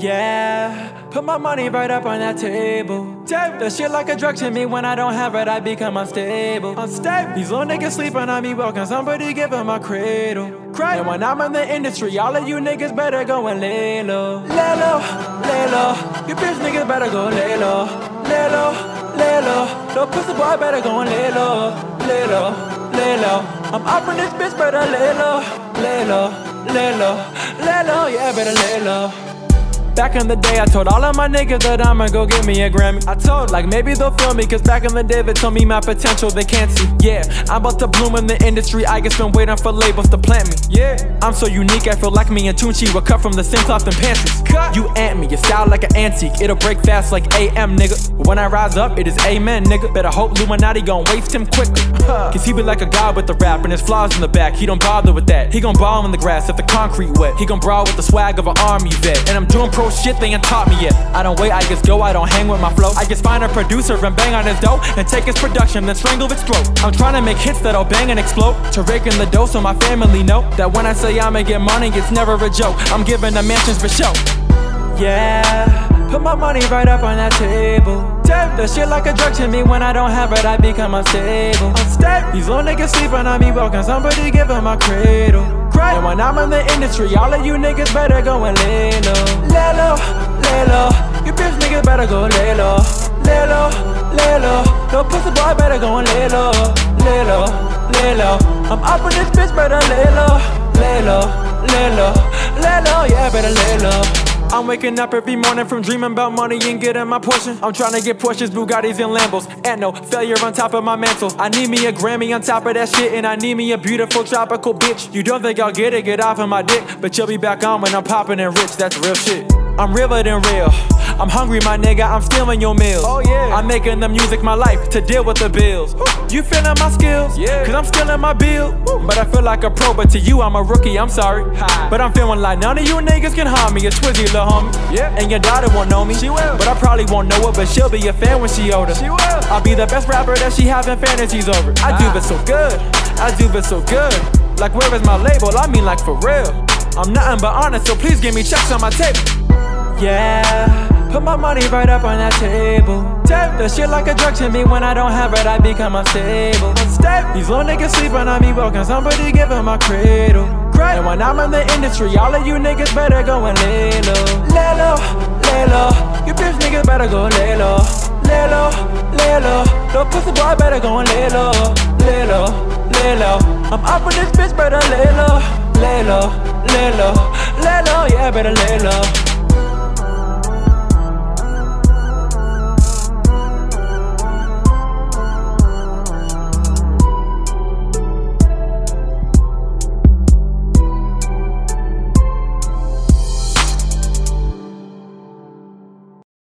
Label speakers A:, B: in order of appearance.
A: Yeah, put my money right up on that table. Tape that shit like a drug to me. When I don't have it, I become unstable. Unstable. These little niggas sleeping on me, walking somebody give 'em my cradle. And when I'm in the industry, all of you niggas better go and lay low. Lay low, lay low. You bitch niggas better go lay low. Lay low, lay low. Little pussy boy better go and lay low. Lay low, lay low. I'm up in this bitch, better lay low. Lay low, lay low. Lay low, yeah, better lay low. Back in the day, I told all of my niggas that I'ma go get me a Grammy. I told, like, maybe they'll feel me, cause back in the day, they told me my potential they can't see. Yeah, I'm about to bloom in the industry, I just been waiting for labels to plant me. Yeah, I'm so unique, I feel like me and Tunechi were cut from the same cloth and pants. Cut. You ant me, your style like an antique, it'll break fast like AM, nigga. When I rise up, it is amen, nigga. Better hope Illuminati gon' waste him quickly. Cause he be like a god with the rap and his flaws in the back, he don't bother with that. He gon' ball in the grass if the concrete wet. He gon' brawl with the swag of an army vet. And I'm doing pro shit they ain't taught me yet. I don't wait, I just go, I don't hang with my flow. I just find a producer and bang on his dough and take his production, then strangle its throat. I'm trying to make hits that'll bang and explode. To rake in the dough so my family know that when I say I'ma get money, it's never a joke. I'm giving the mansions for show. Yeah, put my money right up on that table. That shit like a drug to me. When I don't have it, I become unstable. Unstable. These little niggas sleeping on me, walking. Somebody give 'em my cradle. When I'm in the industry, all of you niggas better go and lay low. Lay low, lay low. You bitch niggas better go lay low. Lay low, lay low. No pussy boy better go and lay low. Lay low, lay low. I'm up in this bitch, better lay low. Lay low, lay low. Lay low, yeah, better lay low. I'm waking up every morning from dreaming about money and getting my portion. I'm trying to get Porsches, Bugattis, and Lambos. And no failure on top of my mantle. I need me a Grammy on top of that shit, and I need me a beautiful tropical bitch. You don't think I'll get it? Get off of my dick. But you'll be back on when I'm popping and rich. That's real shit. I'm realer than real. I'm hungry, my nigga. I'm stealing your meals. Oh yeah. I'm making the music my life to deal with the bills. You feeling my skills? Yeah. Cause I'm stealing my bill. But I feel like a pro, but to you I'm a rookie. I'm sorry. But I'm feeling like none of you niggas can harm me. It's Twizzy, little homie. Yeah. And your daughter won't know me. She will. But I probably won't know her, but she'll be a fan when she older. She will. I'll be the best rapper that she having fantasies over. I do this so good. I do this so good. Like where is my label? I mean like for real. I'm nothing but honest, so please give me checks on my table. Yeah, put my money right up on that table. That shit like a drug to me. When I don't have it, I become unstable. Unstable. These little niggas sleeping on me, walking. Somebody give 'em my cradle. And when I'm in the industry, all of you niggas better go and lay low. Lay low, lay low. You bitch niggas better go lay low. Lay low, lay low. Little pussy boy better go and lay low. Lay low, lay low. I'm up in this bitch, better lay low. Lay low, lay low. Lay low, yeah, better lay low.